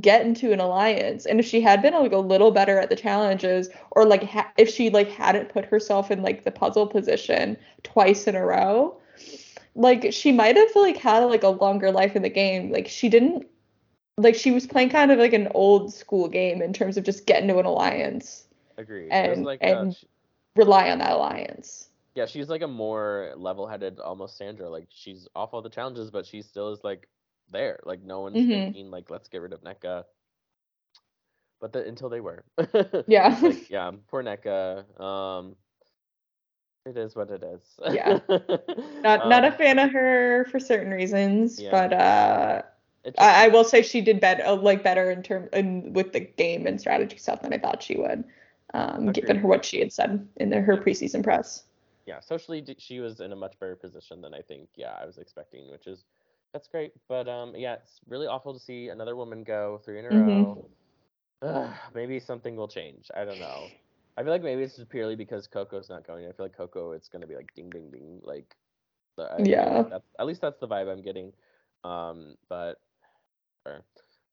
get into an alliance, and if she had been like a little better at the challenges, or like ha- if she like hadn't put herself in like the puzzle position twice in a row, like she might have like had like a longer life in the game. Like she didn't like she was playing kind of like an old school game in terms of just getting to an alliance, Agreed. And- like uh, and- sh- rely on that alliance. yeah, she's like a more level-headed, almost Sandra. Like she's off all the challenges, but she still is like there. Like no one's Mhm. thinking like let's get rid of Nneka. But the, until they were. Yeah. like, yeah, poor Nneka. Um, it is what it is. Yeah. not not a Um, fan of her for certain reasons, Yeah. but uh it I, I will say she did better like better in term in with the game and strategy stuff than I thought she would. Um, given her what she had said in the, her preseason press. yeah, socially she was in a much better position than I think. Yeah, I was expecting, which is that's great. But um, yeah, it's really awful to see another woman go three in a Mhm. row. Ugh, maybe something will change. I don't know. I feel like maybe it's just purely because Coco's not going. I feel like Coco, it's gonna be like ding ding ding, like. the- I Yeah. That's, at least that's the vibe I'm getting. Um, but or,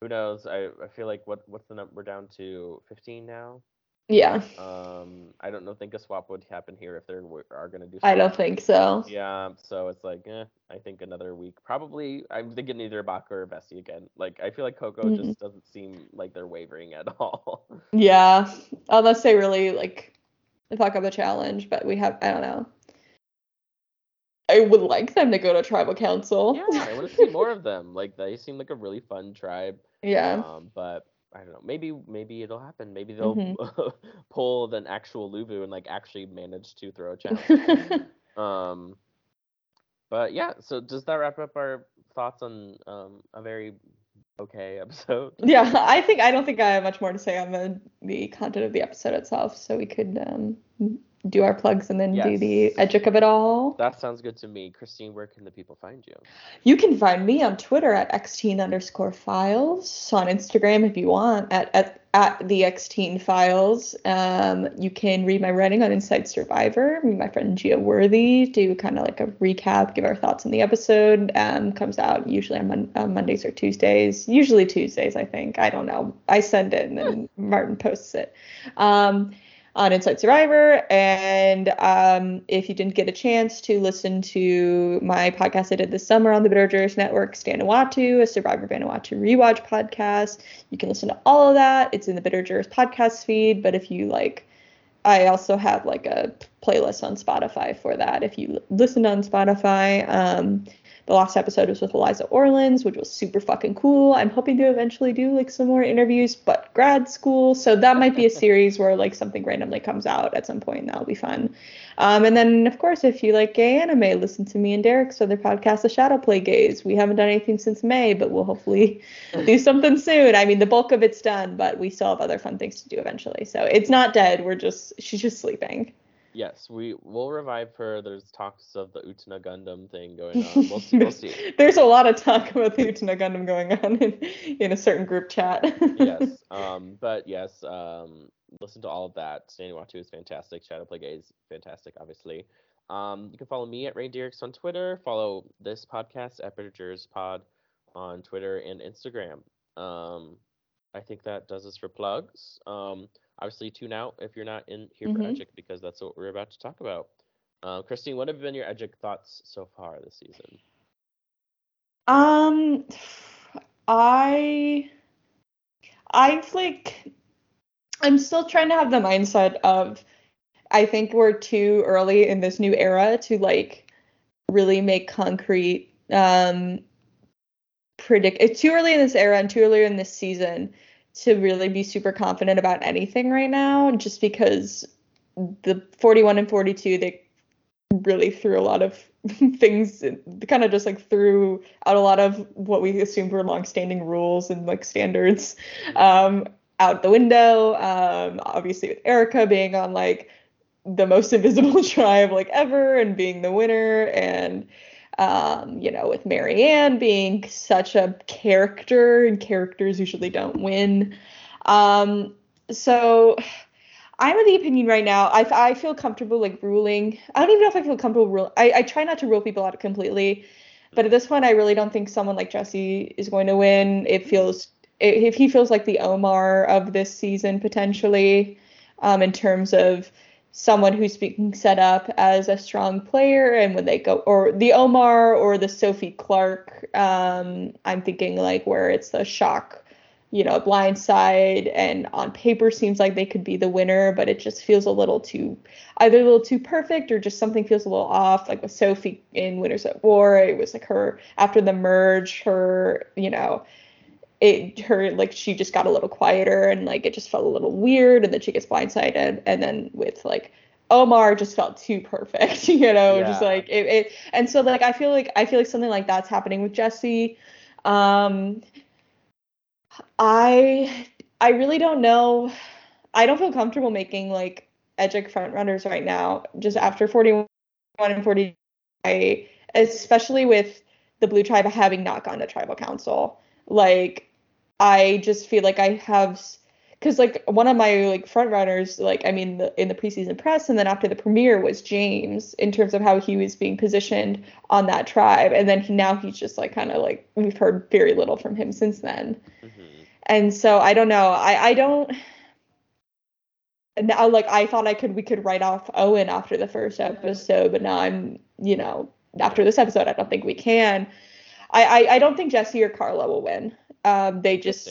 who knows? I, I feel like what what's the number? We're down to 15 now. Yeah, Um, I don't know. Think a swap would happen here if they are gonna do. I don't think so. Yeah, so it's like, eh, I think another week. Probably, I'm thinking either Baka or Vesi again. Like, I feel like Coco Mhm. just doesn't seem like they're wavering at all. Yeah, unless they really like fuck up the challenge, but we have I don't know. I would like them to go to tribal council. yeah, I want to see more of them. Like, they seem like a really fun tribe. yeah. Um, but I don't know. Maybe, maybe it'll happen. Maybe they'll Mhm. pull an actual Luvu and like actually manage to throw a challenge. um, but yeah. So does that wrap up our thoughts on um a very okay episode? yeah, I think I don't think I have much more to say on the the content of the episode itself, so we could um do our plugs and then do the edgic of it all. That sounds good to me. Christine, where can the people find you? You can find me on Twitter at xteen underscore files, on Instagram if you want at at, at the xteen files. Um, you can read my writing on Inside Survivor. Me and my friend Gia Worthy do kind of like a recap, give our thoughts on the episode. Um, comes out usually on, mon- on Mondays or Tuesdays. Usually Tuesdays, I think. I don't know. I send it and then Martin posts it. Um, on Inside Survivor. And um, if you didn't get a chance to listen to my podcast I did this summer on the Bitter Jurors Network, Vanuatu, a Survivor Vanuatu rewatch podcast, you can listen to all of that. It's in the Bitter Jurors podcast feed. But if you like, I also have like a playlist on Spotify for that. If you listen on Spotify, um, the last episode was with Eliza Orlins, which was super fucking cool. I'm hoping to eventually do like some more interviews, but grad school. So that might be a series where like something randomly comes out at some point. That'll be fun. Um, and then of course, if you like gay anime, listen to me and Derek's other podcast, The Shadow Play Gays. We haven't done anything since May, but we'll hopefully do something soon. I mean, the bulk of it's done, but we still have other fun things to do eventually. So it's not dead. We're just she's just sleeping. Yes, we will revive her. There's talks of the Utena Gundam thing going on. We'll see. We'll see. There's a lot of talk about the Utena Gundam going on in, in a certain group chat. yes. Um, but yes, um, listen to all of that. Standing Watch 2 is fantastic. Shadow Play is fantastic, obviously. Um, you can follow me at Ray Dierks on Twitter. Follow this podcast at Bitters Pod on Twitter and Instagram. Um, I think that does us for plugs. Um, obviously, tune out if you're not in here for Mhm. Edgic because that's what we're about to talk about. Uh, Christine, what have been your Edgic thoughts so far this season? Um, I, I've like, I'm still trying to have the mindset of, I think we're too early in this new era to like really make concrete, um, predict. It's too early in this era and too early in this season to really be super confident about anything right now. Just because the 41 and 42 they really threw a lot of things kind of just like threw out a lot of what we assumed were long-standing rules and like standards um, out the window um, obviously with erica being on like the most invisible tribe like ever and being the winner and um, you know with maryanne being such a character and characters usually don't win um, so I'm of the opinion right now. I, I feel comfortable like ruling. I don't even know if I feel comfortable rule. I, I try not to rule people out completely, but at this point, I really don't think someone like Jesse is going to win. It feels if he feels like the Omar of this season potentially, um, in terms of someone who's being set up as a strong player, and when they go or the Omar or the Sophie Clarke. Um, I'm thinking like where it's the shock you know, blind side and on paper seems like they could be the winner, but it just feels a little too either a little too perfect or just something feels a little off. Like with Sophie in Winners at War, it was like her after the merge, her, you know, it her like she just got a little quieter and like it just felt a little weird and then she gets blindsided and then with like Omar just felt too perfect, you know, yeah. just like it, it and so like I feel like I feel like something like that's happening with Jesse. Um I I really don't know. I don't feel comfortable making like Edgic front runners right now. Just after 41 and 40, I, especially with the Blue Tribe having not gone to Tribal Council, like I just feel like I have because like one of my like front runners like i mean the, in the preseason press and then after the premiere was james in terms of how he was being positioned on that tribe and then he, now he's just like kind of like we've heard very little from him since then. Mm-hmm. and so i don't know. I i don't now like i thought i could we could write off owen after the first episode but now i'm you know after this episode i don't think we can. I i, I don't think jesse or Karla will win um they just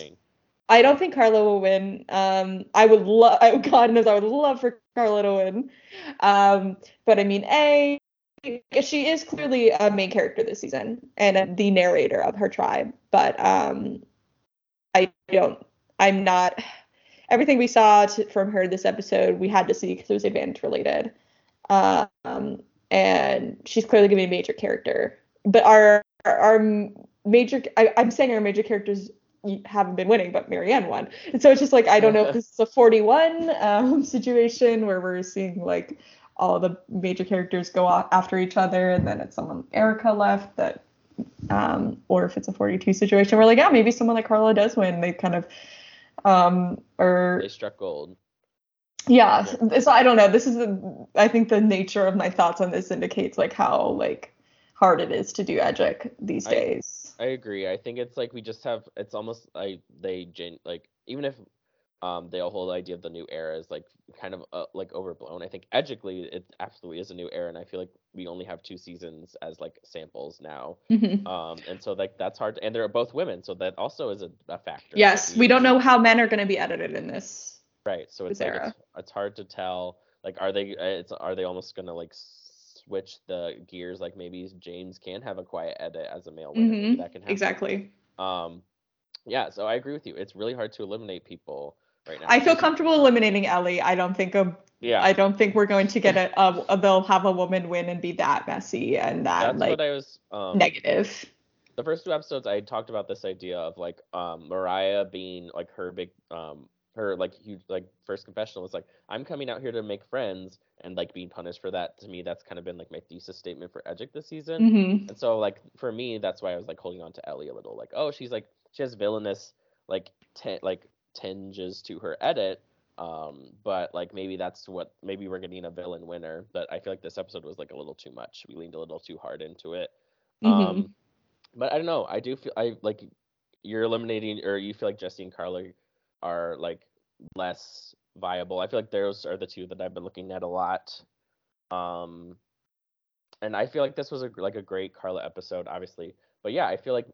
I don't think Karla will win. Um, I would love, God knows, I would love for Karla to win. Um, but I mean, a, she is clearly a main character this season and the narrator of her tribe. But um, I don't, I'm not. Everything we saw to, from her this episode, we had to see because it was advantage related. Um, and she's clearly going to be a major character. But our our major, I, I'm saying our major characters haven't been winning, but Maryanne won. And so it's just like I don't know if this is a 41 um, situation where we're seeing like all the major characters go after each other, and then it's someone Erica left that, um, or if it's a 42 situation where like yeah maybe someone like Karla does win. They kind of um or they struck gold. Yeah, so I don't know. This is the, I think the nature of my thoughts on this indicates like how like hard it is to do Edgic these days. I agree. I think it's like we just have. It's almost like they gen like even if um the whole idea of the new era is like kind of uh, like overblown. I think edgically it absolutely is a new era, and I feel like we only have two seasons as like samples now. Mm-hmm. Um, and so like that's hard. To, and they're both women, so that also is a, a factor. Yes, we, we don't know how men are going to be edited in this. Right. So it's like it's, it's, hard to tell. Like, are they? It's are they almost going to like switch the gears like maybe James can have a quiet edit as a male winner. Mm-hmm. That can happen. Exactly. Um yeah, so I agree with you. It's really hard to eliminate people right now. I feel comfortable eliminating Elie. I don't think a yeah. I don't think we're going to get a, a, a they'll have a woman win and be that messy and that That's like what I was um, negative. The first two episodes I talked about this idea of like um Mariah being like her big um her like huge like first confessional was like i'm coming out here to make friends and like being punished for that to me that's kind of been like my thesis statement for edgic this season mm-hmm. and so like for me that's why i was like holding on to Elie a little like oh she's like she has villainous like t- like tinges to her edit um but like maybe that's what maybe we're getting a villain winner but i feel like this episode was like a little too much we leaned a little too hard into it mm-hmm. um but i don't know i do feel i like you're eliminating or you feel like jesse and Karla are like less viable. I feel like those are the two that I've been looking at a lot. Um, and I feel like this was a like a great Karla episode, obviously. But yeah, I feel like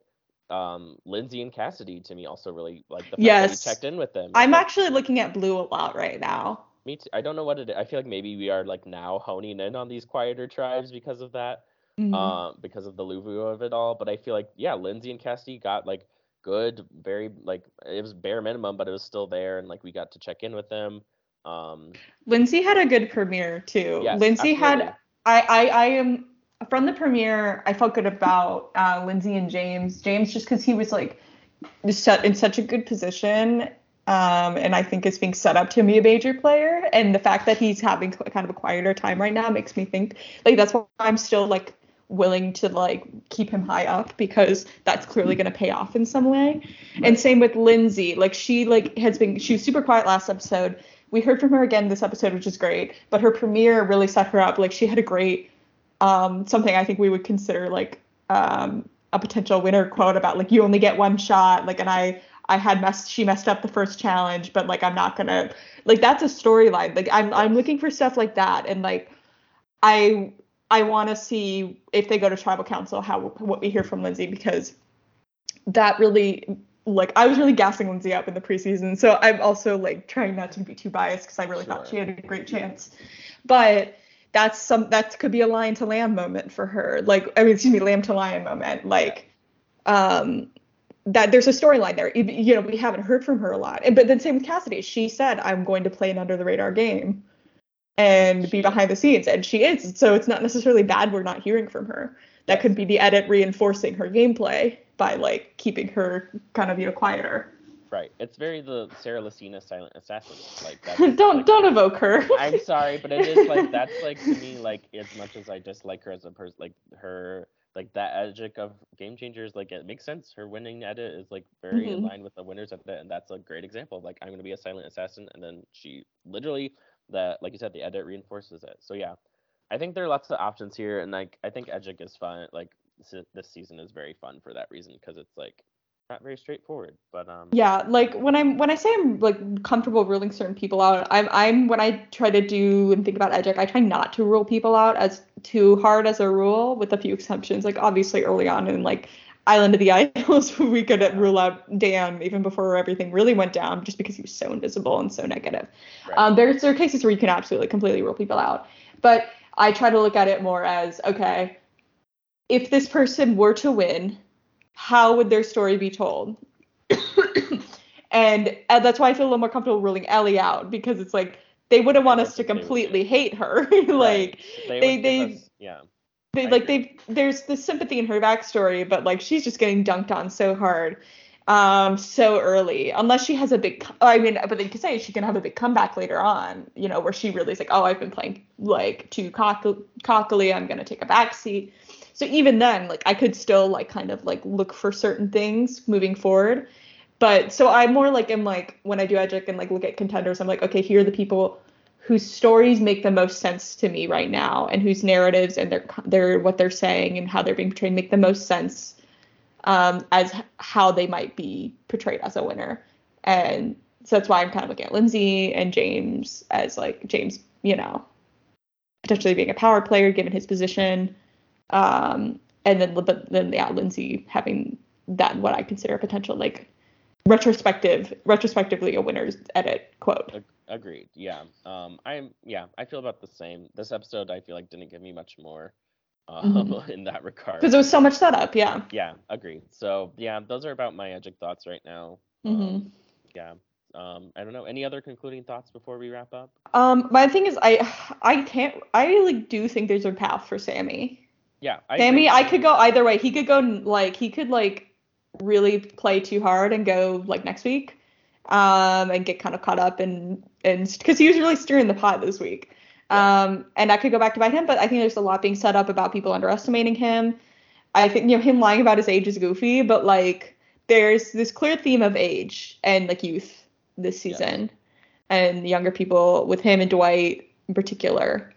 um, Lindsay and Cassidy to me also really like the fact yes. that we checked in with them. I'm like, actually looking at Blue a lot right now. Me too. I don't know what it is. I feel like maybe we are like now honing in on these quieter tribes because of that. Mhm. um, because of the Luvu of it all. But I feel like yeah, Lindsay and Cassidy got like good, very like it was bare minimum, but it was still there, and like we got to check in with them. Um, Lindsay had a good premiere too. yes, Lindsay absolutely. had I, I I am from the premiere. I felt good about uh, Lindsay and James. James just because he was like set in such a good position, um, and I think is being set up to be a major player. And the fact that he's having kind of a quieter time right now makes me think like that's why I'm still like willing to like keep him high up because that's clearly going to pay off in some way. And same with Lindsay. Like she like has been she was super quiet last episode. We heard from her again this episode, which is great. But her premiere really set her up. Like she had a great um something I think we would consider like um a potential winner quote about like you only get one shot. Like and I I had messed she messed up the first challenge, but like I'm not gonna like that's a storyline. Like I'm I'm looking for stuff like that and like I I want to see if they go to tribal council how what we hear from Lindsay because that really like I was really gassing Lindsay up in the preseason. So I'm also like trying not to be too biased because I really thought she had a great chance. But that's some that could be a lion to lamb moment for her. Like I mean excuse me, lamb to lion moment. Like um that there's a storyline there. You- You know, we haven't heard from her a lot. And but then same with Cassidy. She said, I'm going to play an under the radar game and be behind the scenes. And she is. So it's not necessarily bad we're not hearing from her. That could be the edit reinforcing her gameplay by like keeping her kind of, you know, quieter. right. It's very the Sarah Lacina silent assassin. Like that's don't like, don't evoke her. I'm sorry, but it is like that's like to me like as much as I dislike her as a person, like her like that edgic of game changers, like it makes sense. Her winning edit is like very in Mhm. line with the winners edit, and that's a great example of like I'm gonna be a silent assassin, and then she literally that like you said the edit reinforces it. So yeah, I think there are lots of options here, and like I think edgic is fun. Like this, season is very fun for that reason because it's like not very straightforward, but um Yeah, like when I'm when I say I'm like comfortable ruling certain people out, I'm I'm when I try to do and think about edgic, I try not to rule people out as too hard as a rule, with a few exceptions. Like obviously early on in like Island of the Idols, we could rule out Dan even before everything really went down, just because he was so invisible and so negative. Right. Um, there's there are cases where you can absolutely completely rule people out, but I try to look at it more as okay, if this person were to win, how would their story be told? and, uh, that's why I feel a little more comfortable ruling Elie out because it's like they wouldn't want us to That's what they would completely hate her. Right. like they, they- they- us- yeah they like they there's the sympathy in her backstory, but like she's just getting dunked on so hard, um, so early. Unless she has a big, I mean, but they could say she can have a big comeback later on, you know, where she really is like, oh, I've been playing like too cock- cockily, I'm gonna take a back seat. So even then, like I could still like kind of like look for certain things moving forward. But so I more like am like when I do Edgic and like look at contenders, I'm like, okay, here are the people whose stories make the most sense to me right now and whose narratives and their their what they're saying and how they're being portrayed make the most sense um, as how they might be portrayed as a winner. And so that's why I'm kind of looking at Lindsay and James as like James, you know, potentially being a power player given his position. Um, and then but then yeah, Lindsay having that what I consider a potential like retrospective retrospectively a winner's edit quote. Ag- Agreed. Yeah. Um. I'm. Yeah. I feel about the same. This episode, I feel like didn't give me much more, um, Mhm. in that regard. Because there was so much setup, yeah. Yeah. Agreed. So yeah, those are about my edgic thoughts right now. mm-hmm. Um, yeah. Um. I don't know. Any other concluding thoughts before we wrap up? Um, my thing is, I I can't. I like do think there's a path for Sami. Yeah. I Sami. I could go either way. He could go like he could like really play too hard and go like next week, um, and get kind of caught up and and because he was really stirring the pot this week. Um, and I could go back to bite him, but I think there's a lot being set up about people underestimating him. I think you know him lying about his age is goofy, but like there's this clear theme of age and like youth this season, and younger people with him and Dwight in particular.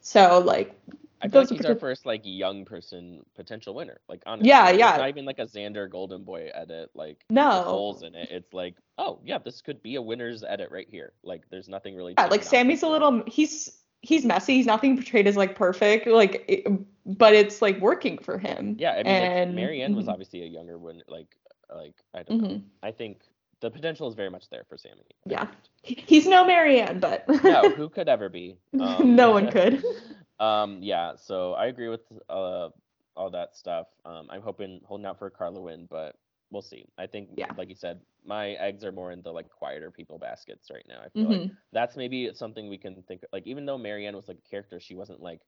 So like I feel like he's our first like young person potential winner. Like honestly, Yeah, it's yeah. Not even like a Xander Golden Boy edit. Like No. holes in it. It's like, oh yeah, this could be a winner's edit right here. Like there's nothing really. yeah, like Sami's a little he's he's messy. He's not being portrayed as like perfect, like it, but it's like working for him. Yeah, I mean, and like, Maryanne was mhm, obviously a younger one. Like, like I don't know. mhm. I think the potential is very much there for Sammy. Yeah. He's no Maryanne, but no, who could ever be? Um, no one could. um, yeah. So I agree with uh all that stuff. Um, I'm hoping holding out for a Karla win, but we'll see. I think, Yeah. like you said, my eggs are more in the like quieter people baskets right now. I feel Mhm. like that's maybe something we can think like even though Maryanne was like a character, she wasn't like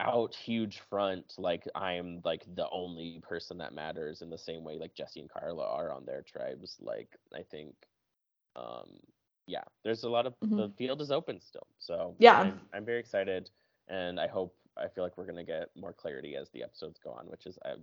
out huge front like I'm like the only person that matters in the same way like Jesse and Karla are on their tribes. Like I think um yeah, there's a lot of the Mhm. field is open still. So Yeah. I'm, I'm very excited and I hope I feel like we're gonna get more clarity as the episodes go on, which is I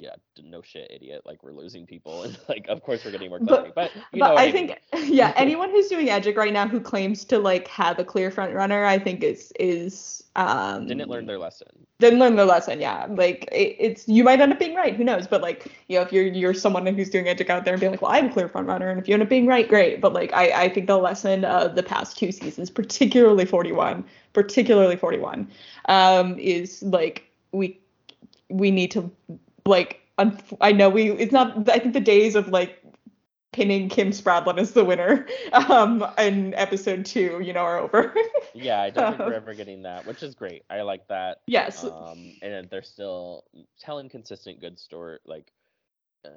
yeah, no shit, idiot. Like we're losing people, and like of course we're getting more clarity. But, you but what I I mean. think yeah, anyone who's doing Edgic right now who claims to like have a clear front runner, I think is is um didn't learn their lesson. didn't learn their lesson. Yeah, like it, it's you might end up being right. Who knows? But like you know, if you're you're someone who's doing Edgic out there and being like, well, I'm a clear front runner, and if you end up being right, great. But like I I think the lesson of the past two seasons, particularly 41, particularly 41, um, is like we we need to like un- I know we it's not I think the days of like pinning Kim Spradlin as the winner um in episode two, you know, are over. Yeah, I don't think we're Um, ever getting that, which is great. I like that. yes. Um, and they're still telling consistent good story. Like, uh,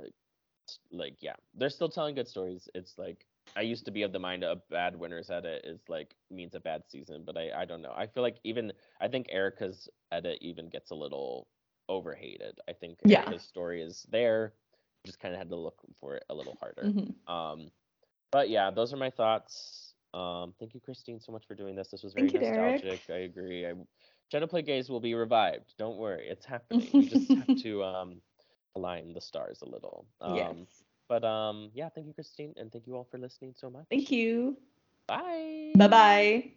like yeah, they're still telling good stories. It's like I used to be of the mind a bad winner's edit is like means a bad season, but I I don't know. I feel like even I think Erica's edit even gets a little overhated. I think Yeah. Erica's story is there. Just kind of had to look for it a little harder. Mhm. Um, but yeah, those are my thoughts. Um, thank you, Christine, so much for doing this. This was very you, Derek. nostalgic. I agree. I, Genoplay Gaze will be revived. Don't worry, it's happening. We just have to um, align the stars a little. Um, yes. But um, yeah, thank you, Christine, and thank you all for listening so much. Thank you. Bye. Bye bye.